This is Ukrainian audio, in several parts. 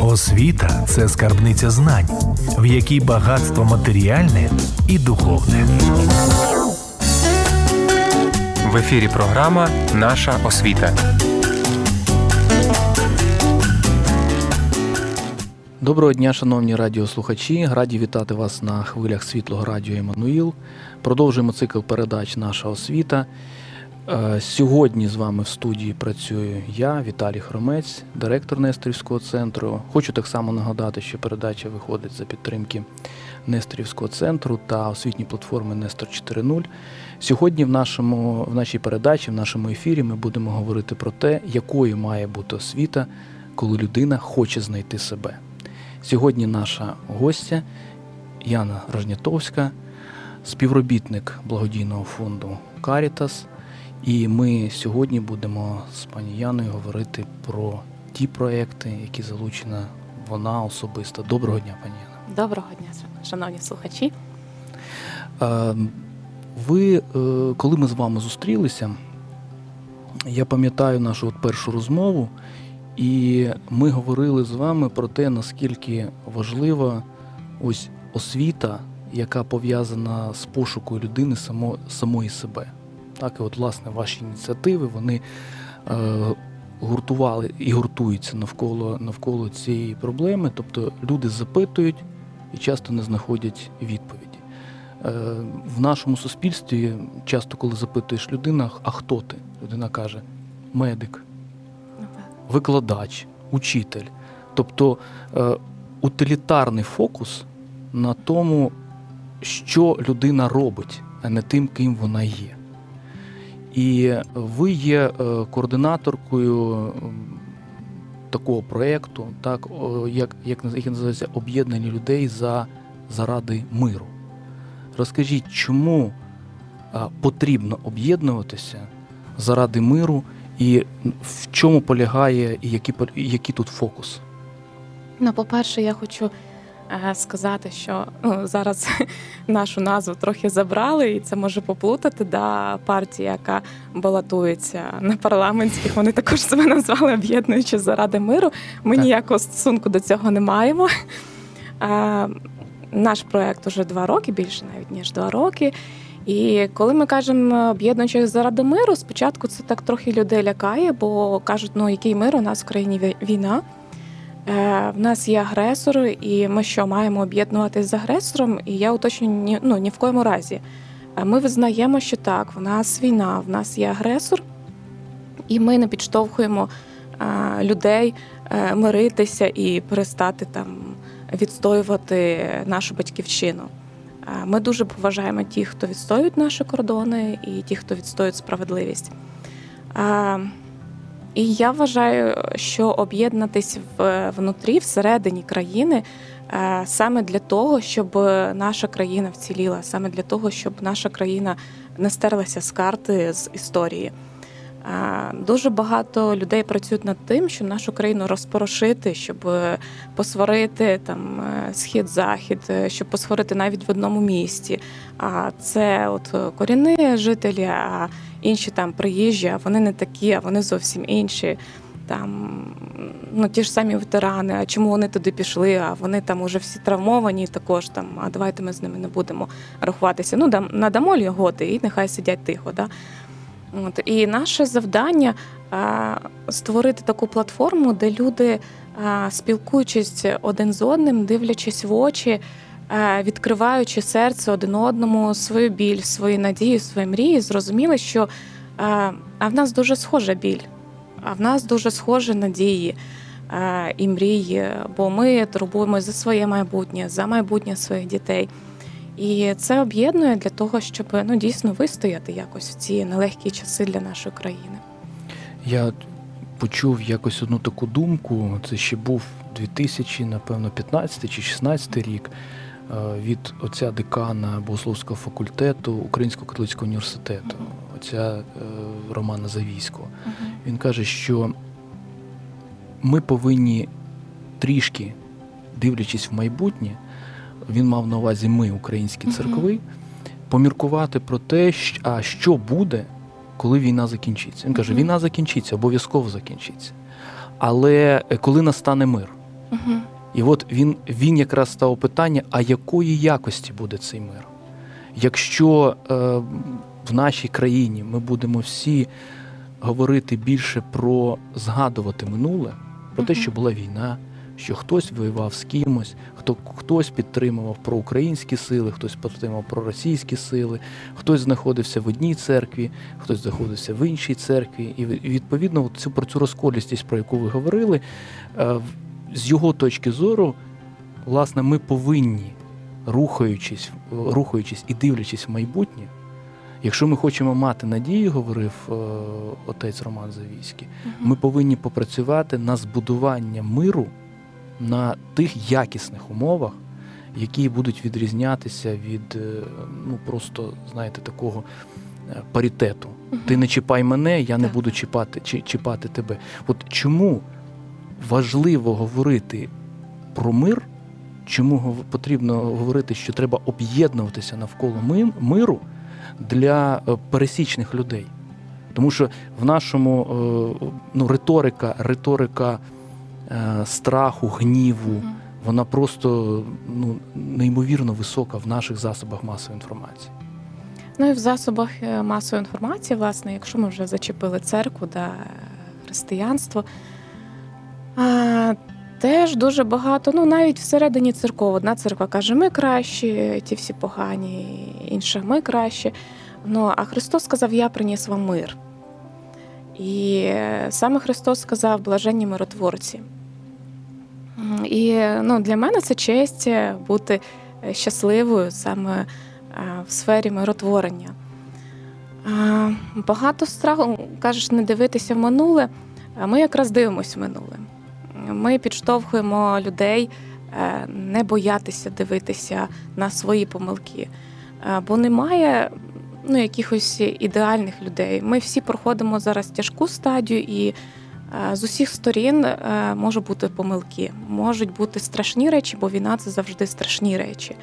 Освіта це скарбниця знань, в якій багатство матеріальне і духовне. В ефірі програма Наша освіта. Доброго дня, шановні радіослухачі. Раді вітати вас на хвилях світлого радіо Еммануїл. Продовжуємо цикл передач Наша освіта. Е, сьогодні з вами в студії працюю я, Віталій Хромець, директор Несторівського центру. Хочу так само нагадати, що передача виходить за підтримки Несторівського центру та освітньої платформи Нестор 4.0. Сьогодні в нашому, в нашій передачі, в нашому ефірі, ми будемо говорити про те, якою має бути освіта, коли людина хоче знайти себе. Сьогодні наша гостя Яна Рожнятовська, співробітник благодійного фонду Карітас. І ми сьогодні будемо з пані Яною говорити про ті проекти, які залучена вона особисто. Доброго дня, пані Яна. Доброго дня, шановні слухачі. Ви, е, коли ми з вами зустрілися, я пам'ятаю нашу от першу розмову, і ми говорили з вами про те, наскільки важлива ось освіта, яка пов'язана з пошукою людини само, самої себе. Так, і от, власне, ваші ініціативи вони е, гуртували і гуртуються навколо навколо цієї проблеми. Тобто люди запитують і часто не знаходять відповіді. Е, В нашому суспільстві часто, коли запитуєш людина, а хто ти? Людина каже медик, викладач, учитель. Тобто е, утилітарний фокус на тому, що людина робить, а не тим, ким вона є. І ви є е, координаторкою такого проєкту, так, як як, як називається об'єднання людей за, заради миру. Розкажіть, чому потрібно об'єднуватися заради миру, і в чому полягає, і який, який тут фокус? Ну, по-перше, я хочу Е, сказати, що ну, зараз нашу назву трохи забрали, і це може поплутати. Да, партія, яка балотується на парламентських, вони також себе назвали об'єднуючи заради миру. Ми так. ніякого стосунку до цього не маємо. А, е, Наш проект уже два роки, більше навіть ніж два роки. І коли ми кажемо об'єднуючи заради миру, спочатку це так трохи людей лякає, бо кажуть, ну який мир у нас в країні війна. Е, в нас є агресор, і ми що маємо об'єднуватися з агресором? І я уточнюю ні, ну, ні в коєму разі. Е, ми визнаємо, що так, в нас війна, в нас є агресор, і ми не підштовхуємо е, людей миритися і перестати там відстоювати нашу батьківщину. Ми дуже поважаємо тих, хто відстоюють наші кордони, і ті, хто відстоюють справедливість. І я вважаю, що об'єднатись в внутрі, всередині країни е, саме для того, щоб наша країна вціліла, саме для того, щоб наша країна не стерлася з карти з історії. Е, дуже багато людей працюють над тим, щоб нашу країну розпорошити, щоб посварити там е, схід-захід, щоб посварити навіть в одному місті. А це от корінні жителі. Інші там приїжджі, а вони не такі, а вони зовсім інші. Там ну ті ж самі ветерани, а чому вони туди пішли? А вони там уже всі травмовані, також там. А давайте ми з ними не будемо рахуватися. Ну дам надамо льготи, і нехай сидять тихо. Да? От і наше завдання а, створити таку платформу, де люди, а, спілкуючись один з одним, дивлячись в очі. Е, відкриваючи серце один одному, свою біль, свої надії, свої мрії, зрозуміли, що е, а в нас дуже схожа біль, а в нас дуже схожі надії е, і мрії, бо ми турбуємося за своє майбутнє, за майбутнє своїх дітей. І це об'єднує для того, щоб ну дійсно вистояти якось в ці нелегкі часи для нашої країни. Я почув якось одну таку думку. Це ще був 2000, напевно, 15 чи 16 рік. Е, від отця декана богословського факультету Українського католицького університету, отця е, Романа Завійського. Він каже, що ми повинні трішки, дивлячись в майбутнє, він мав на увазі ми, українські церкви, поміркувати про те, а що буде, коли війна закінчиться. Він каже, війна закінчиться, обов'язково закінчиться. Але е, коли настане мир. І от він він якраз став питання: а якої якості буде цей мир? Якщо е, в нашій країні ми будемо всі говорити більше про згадувати минуле, про те, що була війна, що хтось воював з кимось, хто хтось підтримував проукраїнські сили, хтось підтримував проросійські сили, хтось знаходився в одній церкві, хтось знаходився в іншій церкві. І відповідно цю про цю розколістість, про яку ви говорили, е, з його точки зору, власне, ми повинні, рухаючись, рухаючись і дивлячись в майбутнє. Якщо ми хочемо мати надію, говорив е, отець Роман Завійський, ми повинні попрацювати на збудування миру на тих якісних умовах, які будуть відрізнятися від е, ну просто знаєте такого е, паритету. Угу. Ти не чіпай мене, я так. не буду чіпати чи, чіпати тебе. От чому важливо говорити про мир? Чому потрібно говорити, що треба об'єднуватися навколо миру для е, пересічних людей? Тому що в нашому ну, риторика, риторика Е, страху, гніву. Вона просто ну, неймовірно висока в наших засобах масової інформації. Ну і в засобах е, масової інформації, власне, якщо ми вже зачепили церкву да християнство, теж дуже багато, ну навіть всередині церков, одна церква каже, ми кращі, ті всі погані, інша ми кращі. Ну, А Христос сказав: Я приніс вам мир. І саме Христос сказав блаженні миротворці. І ну, для мене це честь бути е, щасливою саме е, в сфері миротворення. Багато страху, кажеш, не дивитися в минуле. Ми якраз дивимося в минуле. Ми підштовхуємо людей е, не боятися дивитися на свої помилки, бо немає ну, якихось ідеальних людей. Ми всі проходимо зараз тяжку стадію і. З усіх сторін е, можуть бути помилки, можуть бути страшні речі, бо війна це завжди страшні речі.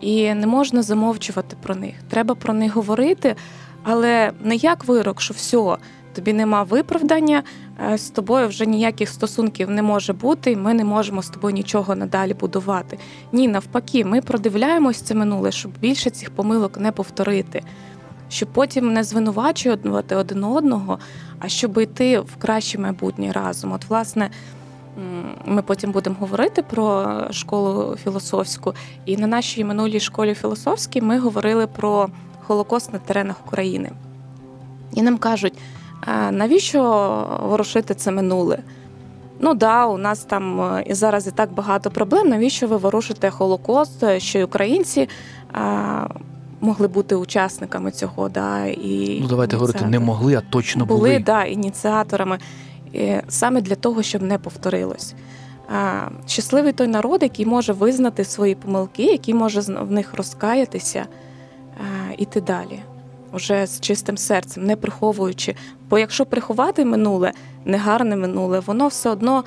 І не можна замовчувати про них. Треба про них говорити, але не як вирок, що все, тобі нема виправдання, е, з тобою вже ніяких стосунків не може бути, і ми не можемо з тобою нічого надалі будувати. Ні, навпаки, ми продивляємось це минуле, щоб більше цих помилок не повторити щоб потім не звинувачувати один одного, а щоб йти в краще майбутнє разом. От, власне, ми потім будемо говорити про школу філософську, і на нашій минулій школі філософській ми говорили про Холокост на теренах України. І нам кажуть, навіщо ворушити це минуле? Ну да, у нас там е, і зараз і так багато проблем. Навіщо ви ворушите Холокост, що й українці могли бути учасниками цього. Да, і Ну давайте говорити, не могли, а точно були. Були, да, ініціаторами саме для того, щоб не повторилось. Щасливий той народ, який може визнати свої помилки, який може в них розкаятися іти далі, уже з чистим серцем, не приховуючи. Бо якщо приховати минуле, негарне минуле, воно все одно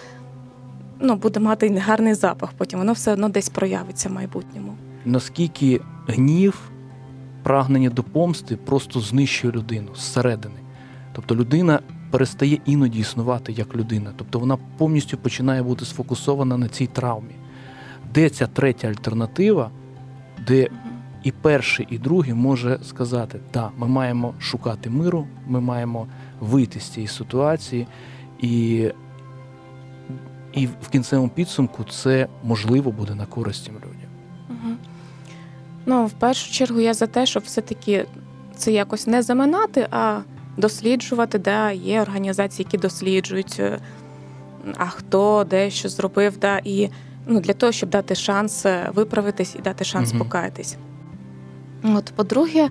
ну, буде мати негарний запах, потім воно все одно десь проявиться в майбутньому. Наскільки гнів прагнення до помсти просто знищує людину зсередини. Тобто людина перестає іноді існувати як людина, тобто вона повністю починає бути сфокусована на цій травмі. Де ця третя альтернатива, де і перший, і другий може сказати, так, ми маємо шукати миру, ми маємо вийти з цієї ситуації, і і в кінцевому підсумку це можливо буде на користь людям. Ну, в першу чергу, я за те, щоб все-таки це якось не заминати, а досліджувати, де є організації, які досліджують, е, а хто де що зробив, да, і ну, для того, щоб дати шанс е, виправитись і дати шанс угу. покаятись. От, По-друге,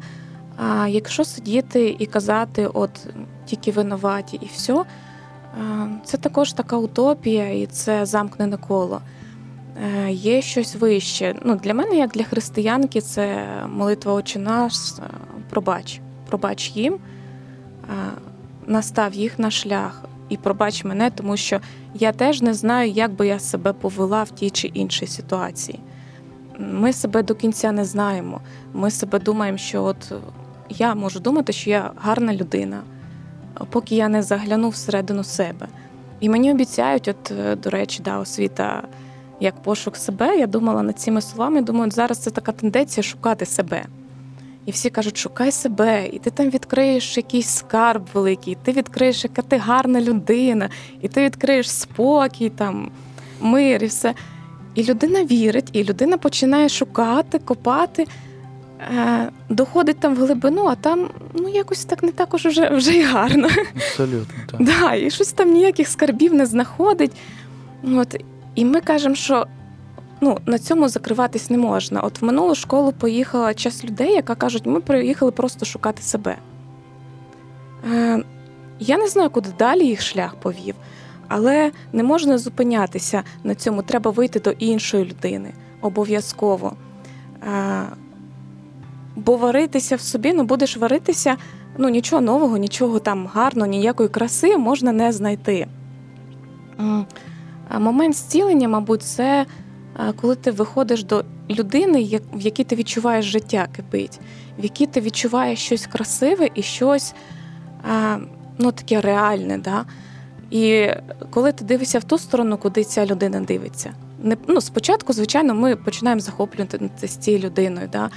якщо сидіти і казати, от тільки винуваті і все, це також така утопія, і це замкнене коло. Е, є щось вище. Ну, Для мене, як для християнки, це молитва «Отче наш, е, пробач, пробач їм, е, настав їх на шлях і пробач мене, тому що я теж не знаю, як би я себе повела в тій чи іншій ситуації. Ми себе до кінця не знаємо. Ми себе думаємо, що от я можу думати, що я гарна людина, поки я не загляну всередину себе. І мені обіцяють, от, е, до речі, да, освіта як пошук себе. Я думала над цими словами, думаю, зараз це така тенденція шукати себе. І всі кажуть, шукай себе, і ти там відкриєш якийсь скарб великий, ти відкриєш, яка ти гарна людина, і ти відкриєш спокій, там, мир і все. І людина вірить, і людина починає шукати, копати, е, доходить там в глибину, а там ну, якось так не також вже, вже й гарно. Абсолютно, так. Да, і щось там ніяких скарбів не знаходить. От. І ми кажемо, що ну, на цьому закриватись не можна. От в минулу школу поїхала час людей, яка кажуть, ми приїхали просто шукати себе. Е, Я не знаю, куди далі їх шлях повів, але не можна зупинятися на цьому. Треба вийти до іншої людини обов'язково. Е, Бо варитися в собі, ну будеш варитися, ну нічого нового, нічого там гарного, ніякої краси можна не знайти. Момент зцілення, мабуть, це е, коли ти виходиш до людини, в якій ти відчуваєш життя кипить, в якій ти відчуваєш щось красиве і щось е, ну, таке реальне. Да? І коли ти дивишся в ту сторону, куди ця людина дивиться. Не, ну, спочатку, звичайно, ми починаємо захоплюватися з цією людиною, да?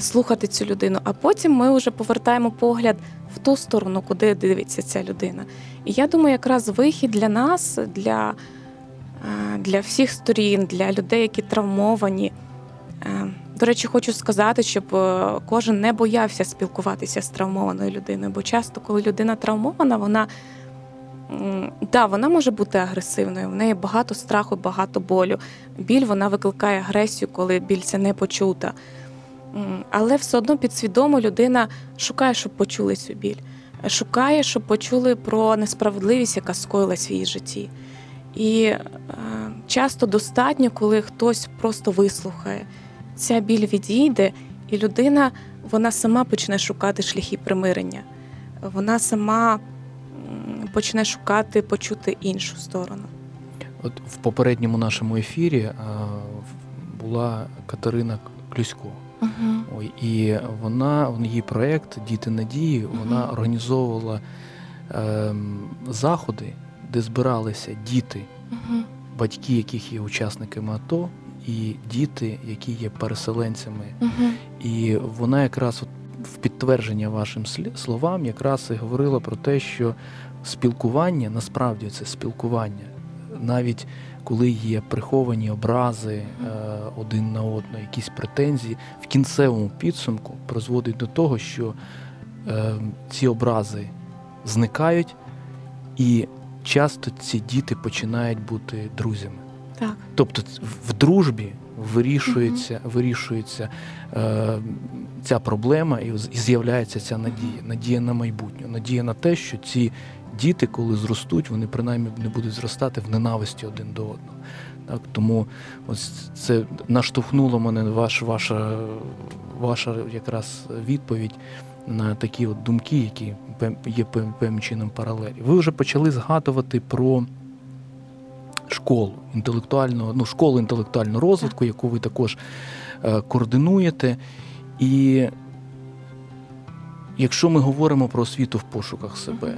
слухати цю людину, а потім ми вже повертаємо погляд в ту сторону, куди дивиться ця людина. І я думаю, якраз вихід для нас, для, е, для всіх сторін, для людей, які травмовані. Е, До речі, хочу сказати, щоб е, кожен не боявся спілкуватися з травмованою людиною, бо часто, коли людина травмована, вона да, вона може бути агресивною, в неї багато страху, багато болю. Біль вона викликає агресію, коли біль це не почута. Але все одно підсвідомо людина шукає, щоб почули цю біль шукає, щоб почули про несправедливість, яка скоїлась в її житті. І е, часто достатньо, коли хтось просто вислухає, ця біль відійде, і людина вона сама почне шукати шляхи примирення. Вона сама почне шукати, почути іншу сторону. От в попередньому нашому ефірі а, була Катерина Клюсько. Угу. Ой, і вона, її проєкт Діти надії, вона Мгм. організовувала ем, заходи, де збиралися діти, Угу. батьки, яких є учасниками АТО, і діти, які є переселенцями. І вона якраз от в підтвердження вашим словам якраз і говорила про те, що спілкування насправді це спілкування. Навіть коли є приховані образи е, один на одного, якісь претензії, в кінцевому підсумку призводить до того, що е, ці образи зникають, і часто ці діти починають бути друзями. Так. Тобто в дружбі вирішується, вирішується е, ця проблема і з'являється ця надія. Надія на майбутнє, надія на те, що ці діти, коли зростуть, вони принаймні не будуть зростати в ненависті один до одного. Так, тому ось це наштовхнуло мене ваш, ваша, ваша якраз відповідь на такі от думки, які є пев- певним чином паралелі. Ви вже почали згадувати про школу інтелектуального, ну, школу інтелектуального розвитку, яку ви також е, координуєте. І якщо ми говоримо про освіту в пошуках себе,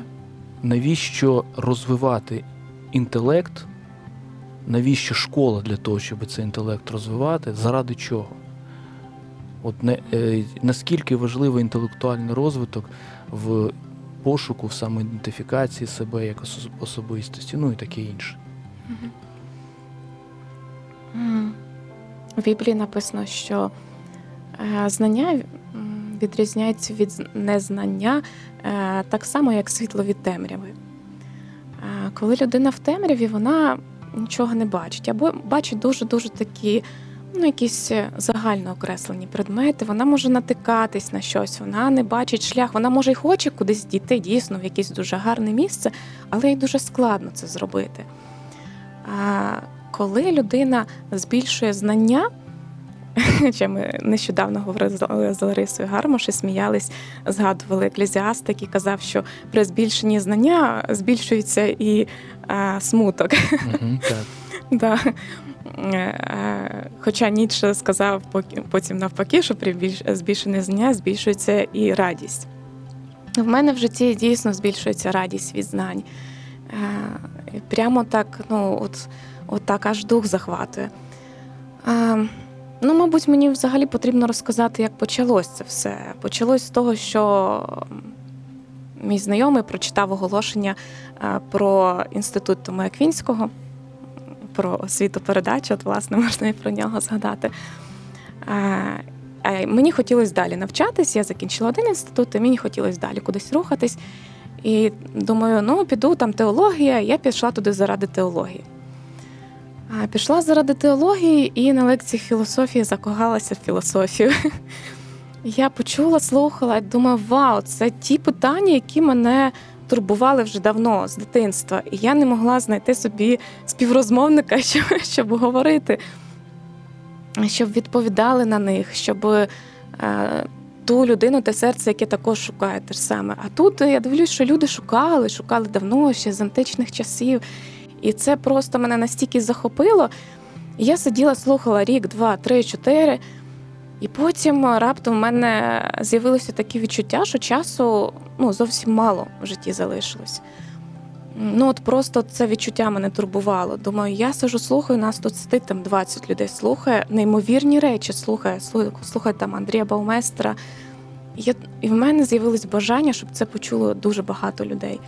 навіщо розвивати інтелект? Навіщо школа для того, щоб цей інтелект розвивати? Заради чого? От не, е, наскільки важливий інтелектуальний розвиток в пошуку, в самоідентифікації себе як особистості, ну і таке інше. У Біблії написано, що е, знання м, відрізняються від незнання так само, як світло від темряви. Е, Коли людина в темряві, вона нічого не бачить, або бачить дуже-дуже такі, ну, якісь е, загально окреслені предмети, вона може натикатись на щось, вона не бачить шлях, вона може й хоче кудись дійти, дійсно, в якесь дуже гарне місце, але їй дуже складно це зробити. Коли людина збільшує знання, ще ми нещодавно говорили з- Ларисою Гармош і сміялись, згадували еклезіаста, який казав, що при збільшенні знання збільшується і а, смуток. Угу, так. Да. Е, е, Хоча Ніцше сказав потім навпаки, що при збільшенні знання збільшується і радість. В мене в житті дійсно збільшується радість від знань. Е, прямо так, ну, от, от так аж дух захватує. Ну, мабуть, мені взагалі потрібно розказати, як почалось це все. Почалось з того, що мій знайомий прочитав оголошення про інститут Томея Квінського, про освіту передачу, от, власне, можна і про нього згадати. Мені хотілося далі навчатись, я закінчила один інститут, і мені хотілося далі кудись рухатись. І думаю, ну піду там теологія, я пішла туди заради теології. А Пішла заради теології і на лекції філософії закохалася в філософію. Я почула, слухала і думаю, вау, це ті питання, які мене турбували вже давно з дитинства. І я не могла знайти собі співрозмовника, щоб, щоб говорити, щоб відповідали на них, щоб е, ту людину, те серце, яке також шукає те ж саме. А тут я дивлюсь, що люди шукали, шукали давно, ще з античних часів. І це просто мене настільки захопило. Я сиділа, слухала рік, два, три, чотири. І потім раптом в мене з'явилося таке відчуття, що часу ну, зовсім мало в житті залишилось. Ну от просто це відчуття мене турбувало. Думаю, я сижу, слухаю, нас тут сидить там 20 людей слухає, неймовірні речі слухає, слухає, слухає там Андрія Бауместера. І в мене з'явилось бажання, щоб це почуло дуже багато людей.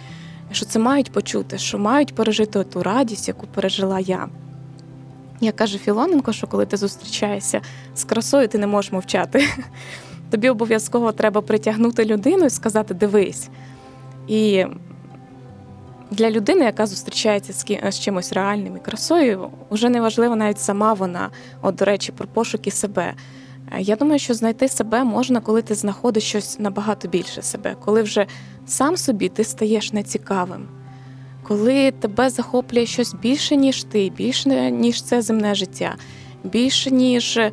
Що це мають почути, що мають пережити ту радість, яку пережила я. Я каже Філоненко, що коли ти зустрічаєшся з красою, ти не можеш мовчати. Тобі обов'язково треба притягнути людину і сказати Дивись. І для людини, яка зустрічається з чимось реальним і красою, вже не важливо навіть сама вона, от, до речі, про пошуки себе. Я думаю, що знайти себе можна, коли ти знаходиш щось набагато більше себе, коли вже сам собі ти стаєш нецікавим коли тебе захоплює щось більше, ніж ти, більше, ніж це земне життя, більше, ніж е,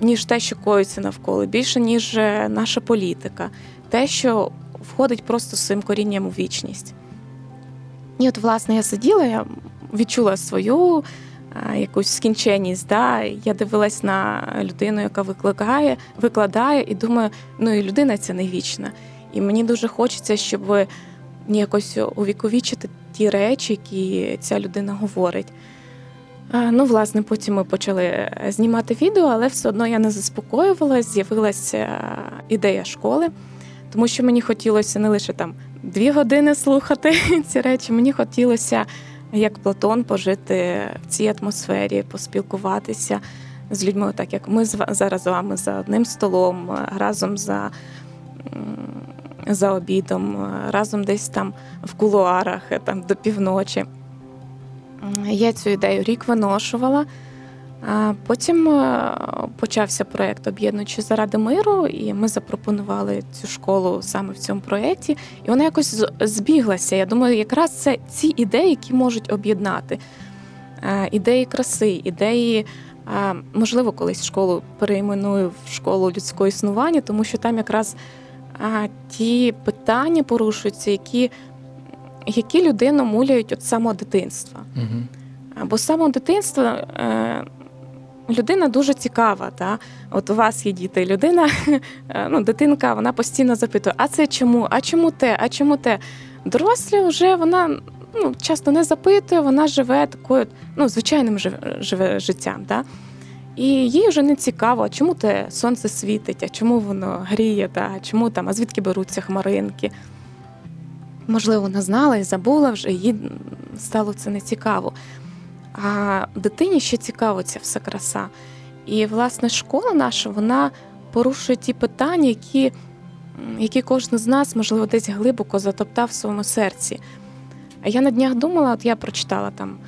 ніж те, що коїться навколо, більше, ніж е, наша політика, те, що входить просто цим корінням у вічність. І от, власне, я сиділа, я відчула свою е, якусь скінченість. Да? Я дивилась на людину, яка викликає, викладає, і думаю, ну і людина ця не вічна. І мені дуже хочеться, щоб якось увіковічити ті речі, які ця людина говорить. Ну, власне, потім ми почали е, знімати відео, але все одно я не заспокоювалася, з'явилася ідея школи, тому що мені хотілося не лише там дві години слухати ці речі, мені хотілося, як Платон, пожити в цій атмосфері, поспілкуватися з людьми, так як ми зараз з вами за одним столом, разом за за обідом, е, разом десь там в кулуарах е, там до півночі. Я цю ідею рік виношувала. Потім е, почався проєкт Об'єднуючи заради миру, і ми запропонували цю школу саме в цьому проєкті. І вона якось збіглася. Я думаю, якраз це ці ідеї, які можуть об'єднати ідеї краси, ідеї. Можливо, колись школу перейменую в школу людського існування, тому що там якраз ті питання порушуються, які які людину муляють від самого дитинства. Угу. Бо з самого дитинства е, людина дуже цікава. Та? От у вас є діти, людина, е, ну, дитинка, вона постійно запитує, а це чому? А чому те? А чому те? Дорослі вже вона ну, часто не запитує, вона живе такою ну, звичайним живе життям. Та? І їй вже не цікаво, чому те сонце світить, а чому воно гріє, та, чому там, а звідки беруться хмаринки. Можливо, вона знала і забула вже, їй стало це не цікаво. А дитині ще цікаво ця вся краса. І, власне, школа наша вона порушує ті питання, які які кожен з нас, можливо, десь глибоко затоптав в своєму серці. А я на днях думала, от я прочитала там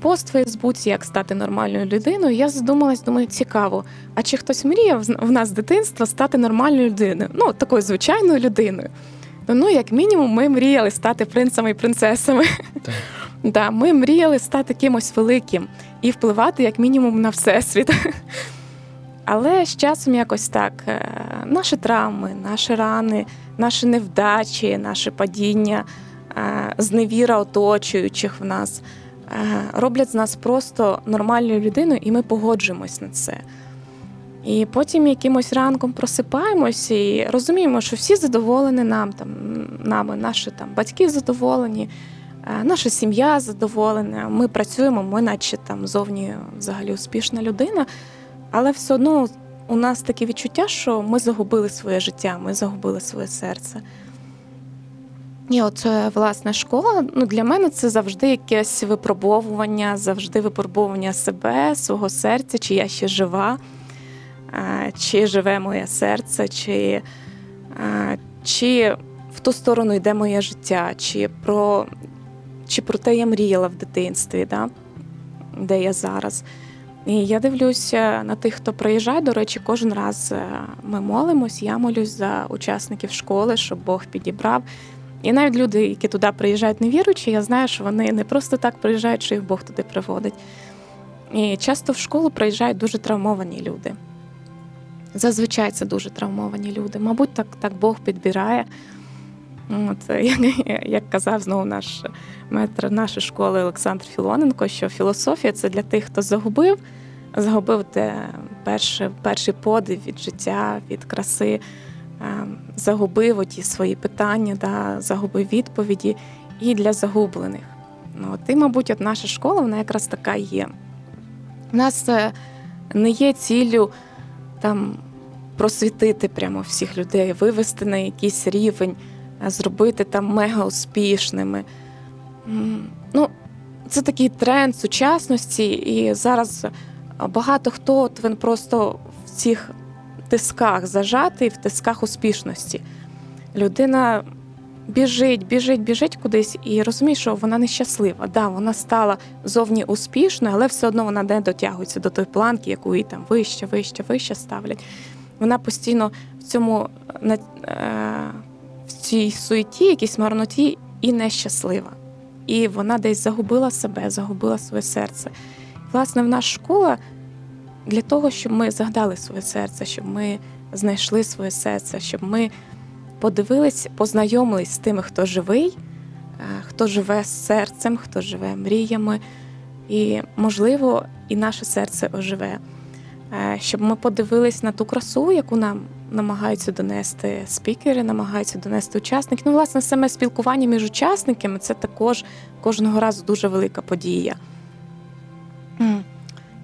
пост в Фейсбуці, як стати нормальною людиною. Я задумалась, думаю, цікаво. А чи хтось мріяв в нас з дитинства стати нормальною людиною? Ну, такою звичайною людиною. Ну, як мінімум, ми мріяли стати принцами і принцесами. Так. Да, Ми мріяли стати кимось великим і впливати, як мінімум, на всесвіт. Але з часом якось так е, наші травми, наші рани, наші невдачі, наше падіння, е, зневіра оточуючих в нас. Е, роблять з нас просто нормальною людиною, і ми погоджуємось на це. І потім якимось ранком просипаємося і розуміємо, що всі задоволені нам, там, нами, наші там, батьки задоволені, наша сім'я задоволена, ми працюємо, ми наче там зовні взагалі успішна людина, але все одно у нас таке відчуття, що ми загубили своє життя, ми загубили своє серце. І от е, власне школа ну для мене це завжди якесь випробовування, завжди випробовування себе, свого серця, чи я ще жива, чи живе моє серце, чи чи в ту сторону йде моє життя, чи про чи про те я мріяла в дитинстві, да? де я зараз. І я дивлюся на тих, хто приїжджає. До речі, кожен раз е, ми молимось. Я молюсь за учасників школи, щоб Бог підібрав. І навіть люди, які туди приїжджають невіруючі, я знаю, що вони не просто так приїжджають, що їх Бог туди приводить. І часто в школу приїжджають дуже травмовані люди. Зазвичай це дуже травмовані люди. Мабуть, так так Бог підбирає. От, Як як казав знову наш метр нашої школи Олександр Філоненко, що філософія це для тих, хто загубив, загубив те перший, перший подив від життя, від краси. Ем, загубив оті свої питання, да, загубив відповіді і для загублених. Ну, от, І, мабуть, от наша школа вона якраз така є. У нас е, не є ціллю там просвітити прямо всіх людей, вивести на якийсь рівень, е, зробити там мега успішними. Ну, Це такий тренд сучасності, і зараз багато хто от він просто в цих тисках зажатий, в тисках успішності. Людина біжить, біжить, біжить кудись і розуміє, що вона нещаслива. Да, вона стала зовні успішною, але все одно вона не дотягується до тої планки, яку її там вище, вище, вище ставлять. Вона постійно в цьому е, цій суеті, якійсь марноті і нещаслива. І вона десь загубила себе, загубила своє серце. Власне, в нас школа для того, щоб ми згадали своє серце, щоб ми знайшли своє серце, щоб ми подивились, познайомились з тими, хто живий, е, хто живе з серцем, хто живе мріями, і, можливо, і наше серце оживе. Е, щоб ми подивились на ту красу, яку нам намагаються донести спікери, намагаються донести учасники. Ну, власне, саме спілкування між учасниками це також кожного разу дуже велика подія.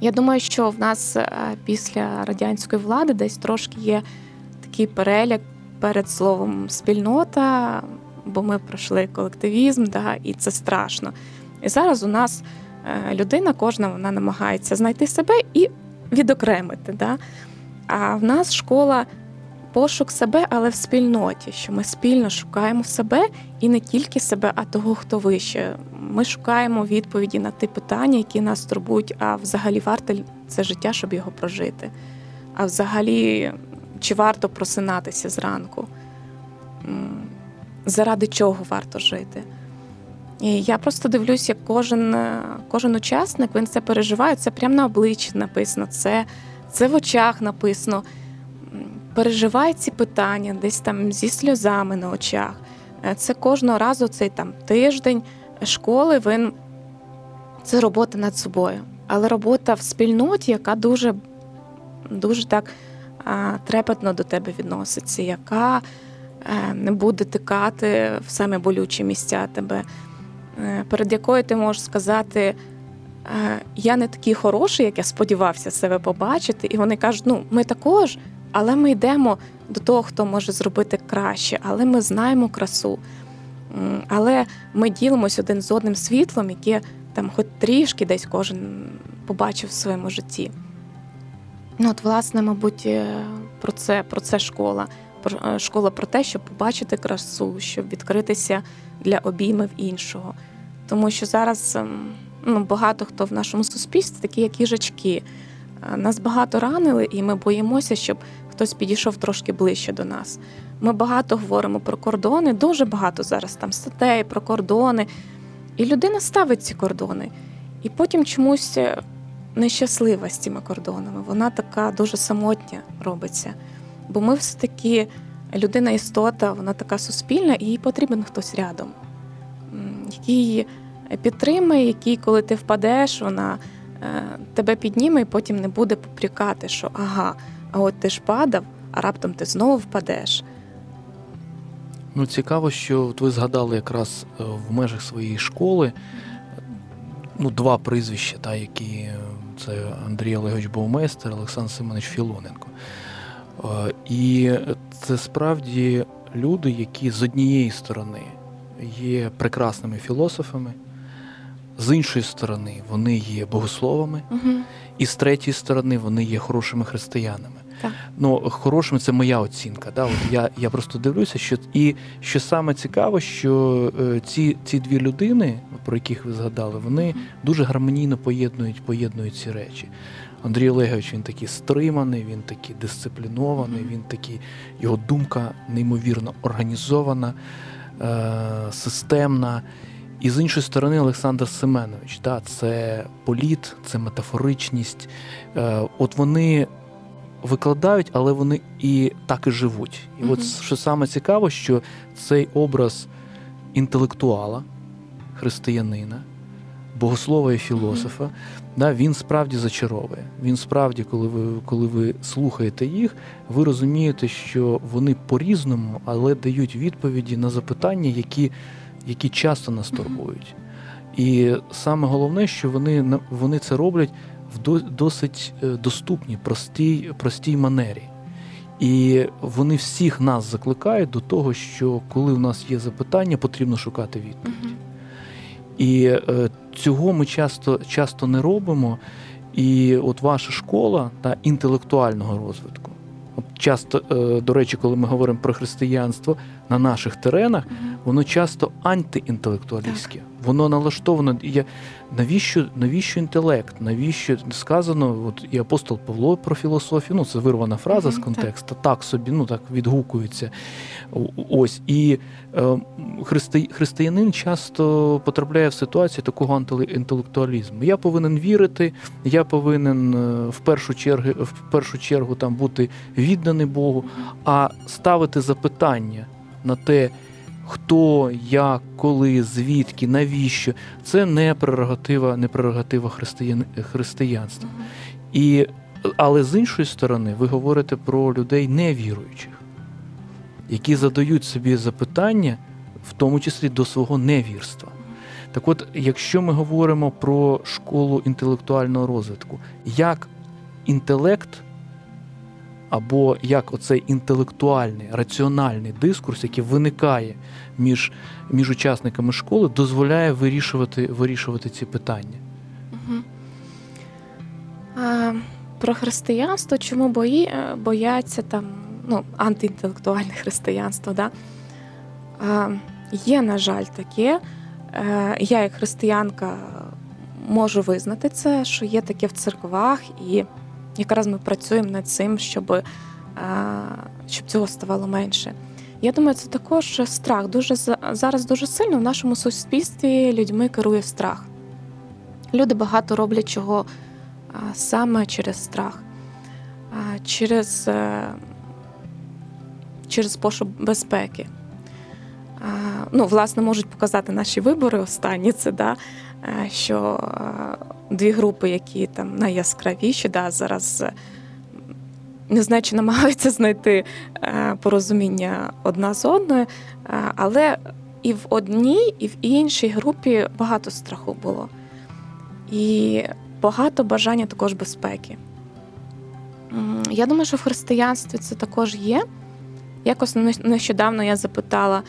Я думаю, що в нас е, після радянської влади десь трошки є такий переляк перед словом спільнота, бо ми пройшли колективізм, да, і це страшно. І зараз у нас е, людина, кожна вона намагається знайти себе і відокремити. Да? А в нас школа пошук себе, але в спільноті, що ми спільно шукаємо себе і не тільки себе, а того, хто вище. Ми шукаємо відповіді на ті питання, які нас турбують, а взагалі варто це життя, щоб його прожити. А взагалі, чи варто просинатися зранку? Заради чого варто жити? І я просто дивлюсь, як кожен кожен учасник він це переживає. Це прямо на обличчі написано, це, це в очах написано переживає ці питання десь там зі сльозами на очах. Е, це кожного разу цей там тиждень школи він це робота над собою. Але робота в спільноті, яка дуже дуже так а, трепетно до тебе відноситься, яка е, не буде тикати в саме болючі місця тебе, е, перед якою ти можеш сказати. Я не такий хороший, як я сподівався себе побачити, і вони кажуть: ну ми також але ми йдемо до того, хто може зробити краще, але ми знаємо красу. Але ми ділимось один з одним світлом, яке там хоч трішки десь кожен побачив в своєму житті. Ну, от, власне, мабуть, е, про це про це школа. Е, школа про те, щоб побачити красу, щоб відкритися для обіймів іншого. Тому що зараз ем, ну, багато хто в нашому суспільстві такі, як їжачки. Нас багато ранили, і ми боїмося, щоб хтось підійшов трошки ближче до нас. Ми багато говоримо про кордони, дуже багато зараз там статей, про кордони. І людина ставить ці кордони. І потім чомусь е, нещаслива з цими кордонами. Вона така дуже самотня робиться. Бо ми все-таки людина істота, вона така суспільна, і їй потрібен хтось рядом, який її підтримує, який, коли ти впадеш, вона е, тебе підніме і потім не буде попрікати, що ага, а от ти ж падав, а раптом ти знову впадеш. Ну, цікаво, що от ви згадали якраз е, в межах своєї школи ну, два прізвища, та, які е, це Андрій Олегович Баумейстер, Олександр Семенович Філоненко. Е, і це справді люди, які з однієї сторони є прекрасними філософами, з іншої сторони, вони є богословами, Угу. і з третьої сторони, вони є хорошими християнами. Так. Ну, хорошими це моя оцінка. Да? От я, я просто дивлюся, що і що саме цікаво, що е, ці, ці дві людини, про яких ви згадали, вони дуже гармонійно поєднують, поєднують ці речі. Андрій Олегович він такий стриманий, він такий дисциплінований, він такий, його думка неймовірно організована, системна. І з іншої сторони, Олександр Семенович, да, це політ, це метафоричність. Е, от вони викладають, але вони і так і живуть. І от що саме цікаво, що цей образ інтелектуала, християнина, богослова і філософа, да, він справді зачаровує. Він справді, коли ви, коли ви слухаєте їх, ви розумієте, що вони по-різному, але дають відповіді на запитання, які, які часто нас турбують. І саме головне, що вони, вони це роблять в досить е, доступній, простій, простій манері. І вони всіх нас закликають до того, що коли в нас є запитання, потрібно шукати відповідь. І е, цього ми часто, часто не робимо. І от ваша школа та інтелектуального розвитку. Часто, е, до речі, коли ми говоримо про християнство на наших теренах, воно часто антиінтелектуалістське. Воно налаштовано. Я, навіщо, навіщо інтелект? Навіщо сказано? От і апостол Павло про філософію, ну це вирвана фраза з контексту, так. собі, ну так відгукується. Ось і е, христи, християнин часто потрапляє в ситуацію такого антиінтелектуалізму. Я повинен вірити, я повинен е, в першу чергу, в першу чергу там бути відданий Богу, а ставити запитання на те, хто, як, коли, звідки, навіщо, це не прерогатива, не прерогатива християн, християнства. І, але з іншої сторони, ви говорите про людей невіруючих, які задають собі запитання, в тому числі до свого невірства. Так от, якщо ми говоримо про школу інтелектуального розвитку, як інтелект або як оцей інтелектуальний, раціональний дискурс, який виникає між, між учасниками школи, дозволяє вирішувати, вирішувати ці питання. Про християнство, чому бої, е, бояться там ну, антиінтелектуальне християнство, да? є, на жаль, таке. Е, Я, як християнка, можу визнати це, що є таке в церквах, і якраз ми працюємо над цим, щоб, е, щоб цього ставало менше. Я думаю, це також страх. Дуже за- зараз дуже сильно в нашому суспільстві людьми керує страх. Люди багато роблять чого саме через страх, через, е, через пошук безпеки. Ну, власне, можуть показати наші вибори останні, це да, е, що е, дві групи, які там найяскравіші, да, зараз е, не знаю, чи намагаються знайти порозуміння одна з одною, але і в одній, і в іншій групі багато страху було. І багато бажання також безпеки. Я думаю, що в християнстві це також є. Якось нещодавно я запитала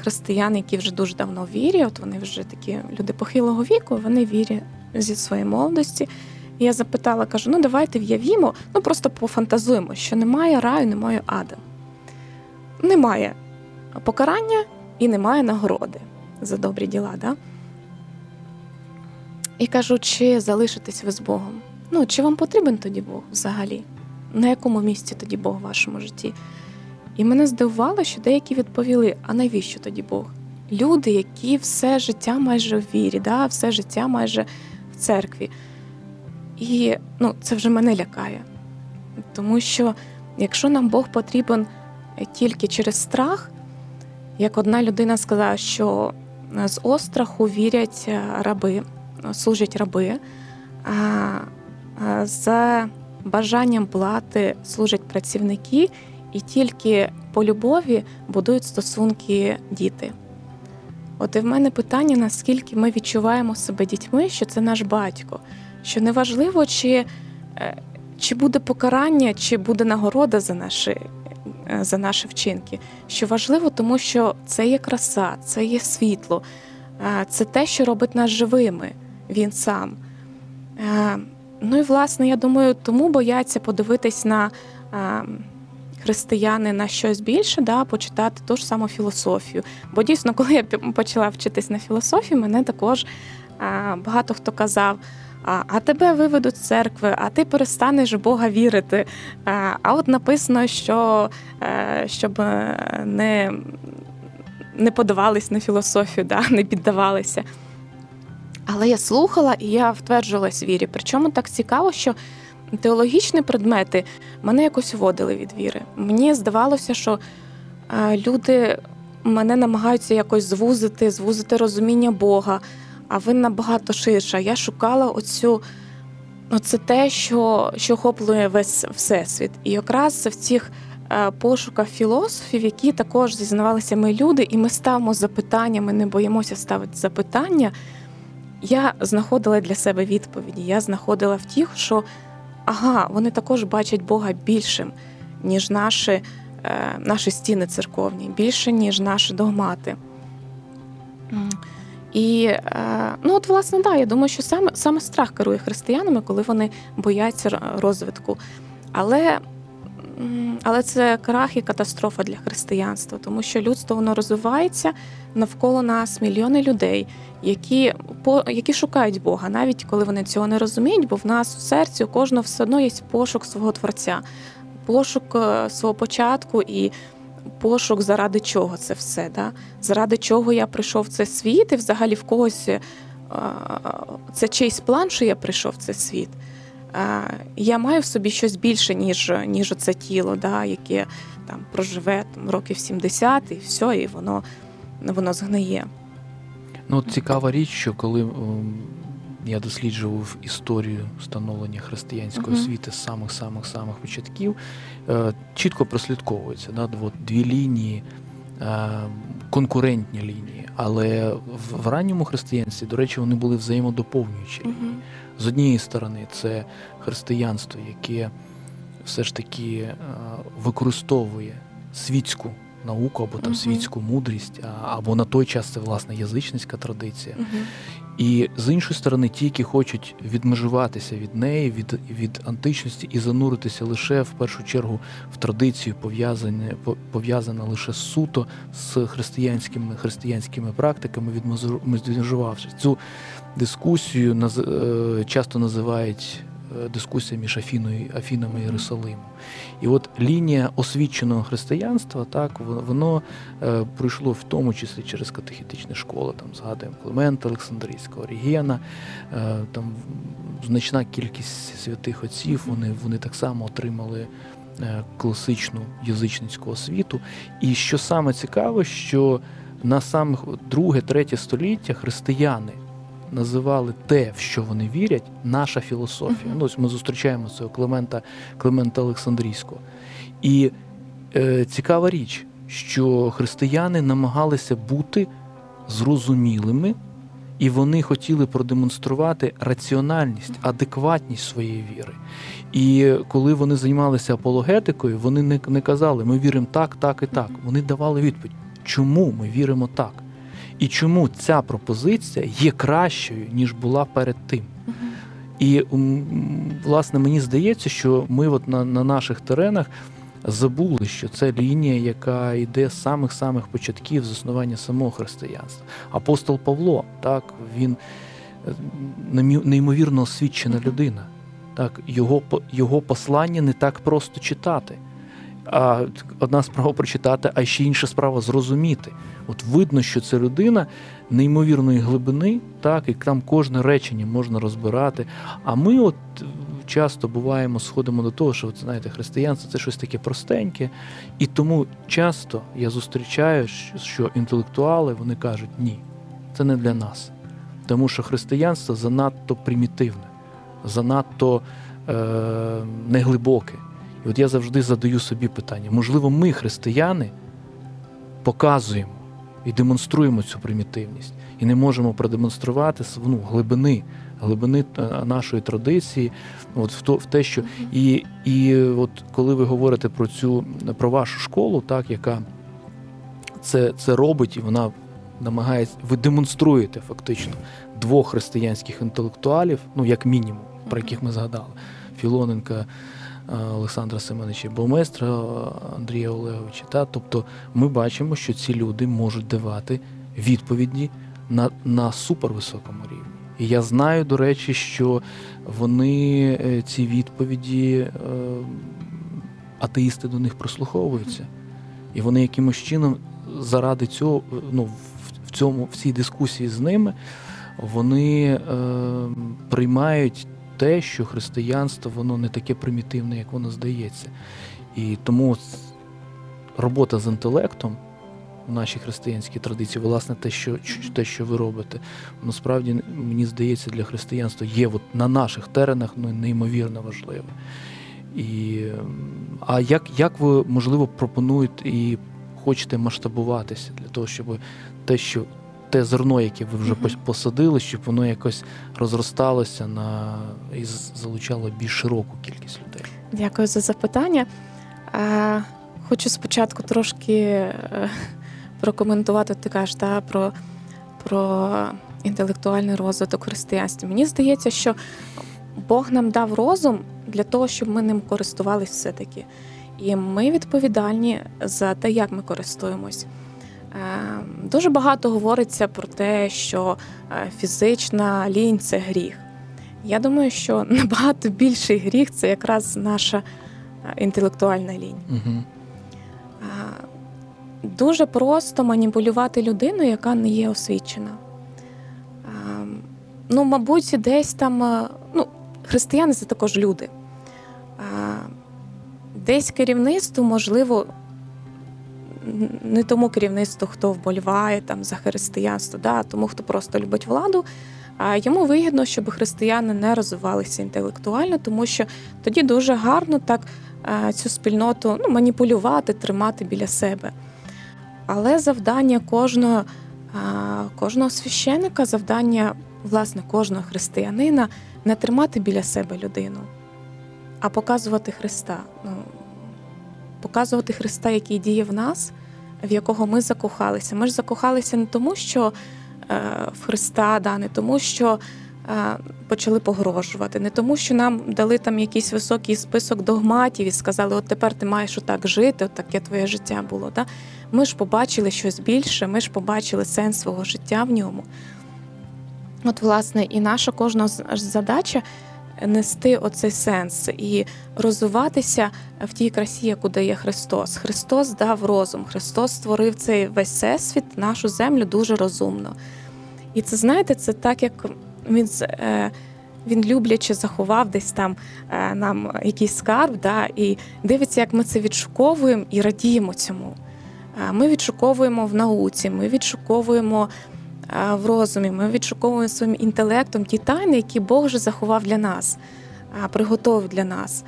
християн, які вже дуже давно в вірі, от вони вже такі люди похилого віку, вони вірі зі своєї молодості. І я запитала, кажу: ну давайте в'явімо, ну просто пофантазуємо, що немає раю, немає ада. Немає покарання і немає нагороди за добрі діла. Да? І кажу, чи залишитесь ви з Богом? Ну, чи вам потрібен тоді Бог взагалі? На якому місці тоді Бог в вашому житті? І мене здивувало, що деякі відповіли: а навіщо тоді Бог? Люди, які все життя майже в вірі, да? все життя майже в церкві. І ну, це вже мене лякає. Тому що якщо нам Бог потрібен тільки через страх, як одна людина сказала, що з остраху вірять е, раби, служать раби, а за бажанням плати служать працівники, і тільки по любові будують стосунки діти. От і в мене питання, наскільки ми відчуваємо себе дітьми, що це наш батько, що неважливо, чи е, чи буде покарання, чи буде нагорода за наші е, за наші вчинки. Що важливо, тому що це є краса, це є світло, е, це те, що робить нас живими, він сам. Ну і власне, я думаю, тому бояться подивитись на християни на щось більше, да, почитати ту ж саму філософію. Бо дійсно, коли я почала вчитись на філософії, мене також багато хто казав. А тебе виведуть з церкви, а ти перестанеш Бога вірити. А от написано, що е, щоб е, не не подавались на філософію, да, не піддавалися. Але я слухала і я втверджувалась в вірі. Причому так цікаво, що теологічні предмети мене якось вводили від віри. Мені здавалося, що люди мене намагаються якось звузити, звузити розуміння Бога, а ви набагато ширша. Я шукала оцю. Оце те, що що охоплює весь всесвіт. І якраз в цих е, пошуках філософів, які також зізнавалися ми люди, і ми ставимо запитання, ми не боїмося ставити запитання. Я знаходила для себе відповіді. Я знаходила в тих, що ага, вони також бачать Бога більшим, ніж наші е, наші стіни церковні, більше, ніж наші догмати. І е, ну от, власне, да, я думаю, що саме саме страх керує християнами, коли вони бояться розвитку. Але але це крах і катастрофа для християнства, тому що людство воно розвивається навколо нас мільйони людей, які по які шукають Бога, навіть коли вони цього не розуміють, бо в нас у серці у кожного все одно є пошук свого творця, пошук е, свого початку і пошук, заради чого це все. Да? Заради чого я прийшов в цей світ, і взагалі в когось е, це чийсь план, що я прийшов в цей світ я маю в собі щось більше, ніж ніж це тіло, да, яке там проживе там, років 70 і все, і воно воно згниє. Ну, цікава річ, що коли я досліджував історію встановлення християнської освіти з самих самих самих початків, е, чітко прослідковується да, дві лінії. Е, конкурентні лінії, але в ранньому християнстві, до речі, вони були взаємодоповнюючі лінії. З однієї сторони, це християнство, яке все ж таки е, використовує світську науку або там uh-huh. світську мудрість, або на той час це власне язичницька традиція. Uh-huh. І з іншої сторони, ті, які хочуть відмежуватися від неї, від від античності і зануритися лише в першу чергу в традицію, пов'язане пов'язана лише суто з християнськими християнськими практиками, відмежувавши цю дискусію, е, часто називають дискусія між Афіною, Афінами і Єрусалимом. І от лінія освіченого християнства, так, воно е, пройшло в тому числі через катехітичні школи, там згадуємо Климента Олександрійського, Орігена, е, там значна кількість святих отців, вони, вони так само отримали. Класичну язичницьку освіту. І що саме цікаво, що на самих друге-третє століття християни називали те, в що вони вірять, наша філософія. Uh-huh. Ну, ось Ми зустрічаємо цього Климента Климента Олександрійського. І е, цікава річ, що християни намагалися бути зрозумілими, і вони хотіли продемонструвати раціональність, адекватність своєї віри. І коли вони займалися апологетикою, вони не, не казали, ми віримо так, так і так. Вони давали відповідь, чому ми віримо так і чому ця пропозиція є кращою, ніж була перед тим. І власне мені здається, що ми от на, на наших теренах забули, що це лінія, яка йде з самих-самих початків заснування самого християнства. Апостол Павло, так, він е, неймовірно освічена людина. Так, Його його послання не так просто читати. А одна справа прочитати, а ще інша справа зрозуміти. От видно, що це людина неймовірної глибини, так, і там кожне речення можна розбирати. А ми от часто буваємо, сходимо до того, що от, знаєте, християнство це щось таке простеньке. І тому часто я зустрічаю, що інтелектуали вони кажуть, ні, це не для нас. Тому що християнство занадто примітивне, занадто е, неглибоке. І от я завжди задаю собі питання: можливо, ми, християни, показуємо і демонструємо цю примітивність, і не можемо продемонструвати ну, глибини, глибини е, нашої традиції, от в то в те, що і і от коли ви говорите про цю про вашу школу, так яка це, це робить, і вона намагається, ви демонструєте фактично двох християнських інтелектуалів, ну як мінімум, про яких ми згадали: Філоненка. Олександра Семеновича Боместра, Андрія Олеговича. Та? Тобто ми бачимо, що ці люди можуть давати відповіді на на супервисокому рівні. І я знаю, до речі, що вони е, ці відповіді, е, атеїсти до них прислуховуються. І вони якимось чином заради цього, ну, в цьому, в цій дискусії з ними, вони е, приймають те, що християнство воно не таке примітивне, як воно здається. І тому робота з інтелектом в нашій християнській традиції, власне, те, що те, що ви робите, насправді мені здається, для християнства є от на наших теренах ну, неймовірно важливе. І, А як як ви, можливо, пропонуєте і хочете масштабуватися для того, щоб те, що те зерно, яке ви вже uh-huh. посадили, щоб воно якось розросталося на і залучало більш широку кількість людей. Дякую за запитання. А, Хочу спочатку трошки е, прокоментувати, ти кажеш, та, про, про інтелектуальний розвиток християнства. Мені здається, що Бог нам дав розум для того, щоб ми ним користувалися все-таки. І ми відповідальні за те, як ми користуємось. Ем, дуже багато говориться про те, що е, фізична лінь це гріх. Я думаю, що набагато більший гріх це якраз наша е, інтелектуальна лінь. Угу. Дуже просто маніпулювати людину, яка не є освічена. Ем, ну, мабуть, десь там ну, християни це також люди. Десь керівництво, можливо, не тому керівництву, хто вболіває там за християнство, да, а тому, хто просто любить владу. А йому вигідно, щоб християни не розвивалися інтелектуально, тому що тоді дуже гарно так цю спільноту ну, маніпулювати, тримати біля себе. Але завдання кожного кожного священика, завдання власне кожного християнина не тримати біля себе людину, а показувати Христа. Ну, показувати Христа, який діє в нас, в якого ми закохалися. Ми ж закохалися не тому, що е, в Христа, да, не тому, що е, почали погрожувати, не тому, що нам дали там якийсь високий список догматів і сказали, от тепер ти маєш отак жити, от таке твоє життя було. Да? Ми ж побачили щось більше, ми ж побачили сенс свого життя в ньому. От, власне, і наша кожна задача нести оцей сенс і розвиватися в тій красі, яку дає Христос. Христос дав розум, Христос створив цей весь всесвіт, нашу землю дуже розумно. І це знаєте, це так, як він е, він любляче заховав десь там е, нам якийсь скарб, да, і дивиться, як ми це відшуковуємо і радіємо цьому. Е, ми відшуковуємо в науці, ми відшуковуємо в розумі. Ми відшуковуємо своїм інтелектом ті тайни, які Бог вже заховав для нас, приготовив для нас.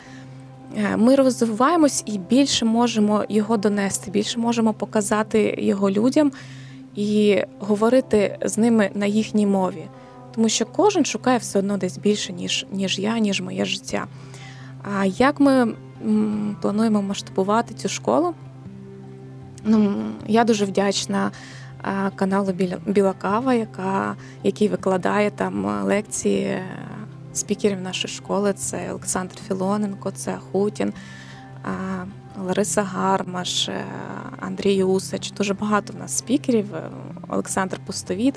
Е, ми розвиваємось і більше можемо його донести, більше можемо показати його людям і говорити з ними на їхній мові. Тому що кожен шукає все одно десь більше, ніж ніж я, ніж моє життя. А як ми плануємо масштабувати цю школу? Ну, Я дуже вдячна каналу Біла Кава, яка, який викладає там е, лекції е, спікерів нашої школи. Це Олександр Філоненко, це Хутін, Лариса Гармаш, е, Андрій Усач. Дуже багато в нас спікерів, Олександр Пустовіт.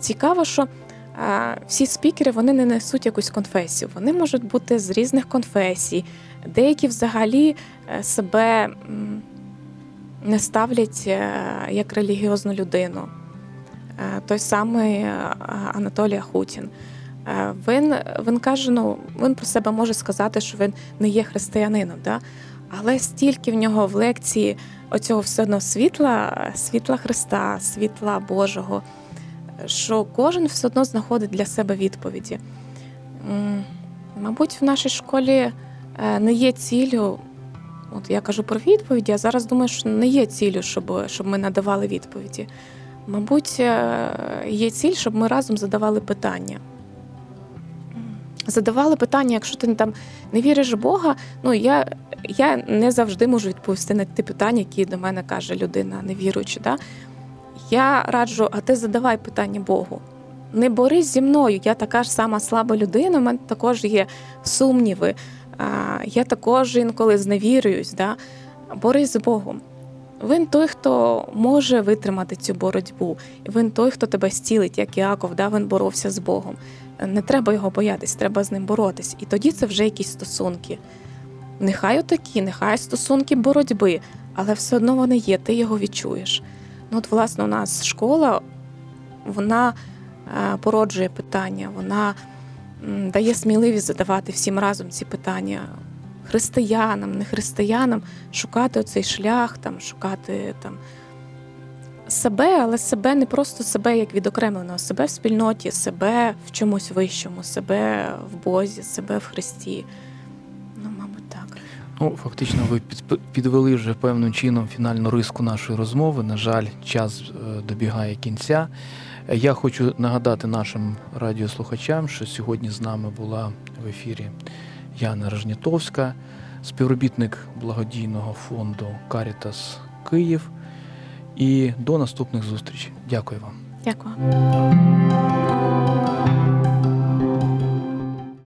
Цікаво, що всі спікери вони не несуть якусь конфесію. Вони можуть бути з різних конфесій, деякі взагалі себе не ставлять е, як релігіозну людину. Е, той самий е, Анатолій Ахутін. Він він каже, ну він про себе може сказати, що він не є християнином, да? але стільки в нього в лекції оцього все одно світла, світла Христа, світла Божого, що кожен все одно знаходить для себе відповіді. Мабуть, в нашій школі не є ціллю. От я кажу про відповіді, а зараз думаю, що не є ціллю, щоб, щоб ми надавали відповіді. Мабуть, е, є ціль, щоб ми разом задавали питання. Задавали питання, якщо ти там не віриш в Бога, ну я, я не завжди можу відповісти на ті питання, які до мене каже людина, невіруюча. Да? Я раджу, а ти задавай питання Богу. Не борись зі мною, я така ж сама слаба людина, у мене також є сумніви, я також інколи зневірююсь. Да? Борись з Богом. Він той, хто може витримати цю боротьбу. Він той, хто тебе зцілить, як Іаков, да? він боровся з Богом. Не треба його боятись, треба з ним боротись. І тоді це вже якісь стосунки. Нехай отакі, нехай стосунки боротьби, але все одно вони є, ти його відчуєш. Ну, от, власне, у нас школа, вона е, породжує питання, вона дає сміливість задавати всім разом ці питання християнам, не християнам, шукати оцей шлях, там, шукати там, себе, але себе не просто себе як відокремленого, себе в спільноті, себе в чомусь вищому, себе в Бозі, себе в Христі. Ну, мабуть, так. Ну, фактично, ви підвели вже певним чином фінальну риску нашої розмови. На жаль, час е, добігає кінця. Я хочу нагадати нашим радіослухачам, що сьогодні з нами була в ефірі Яна Рожнітовська, співробітник благодійного фонду Карітас Київ. І до наступних зустрічей. Дякую вам. Дякую.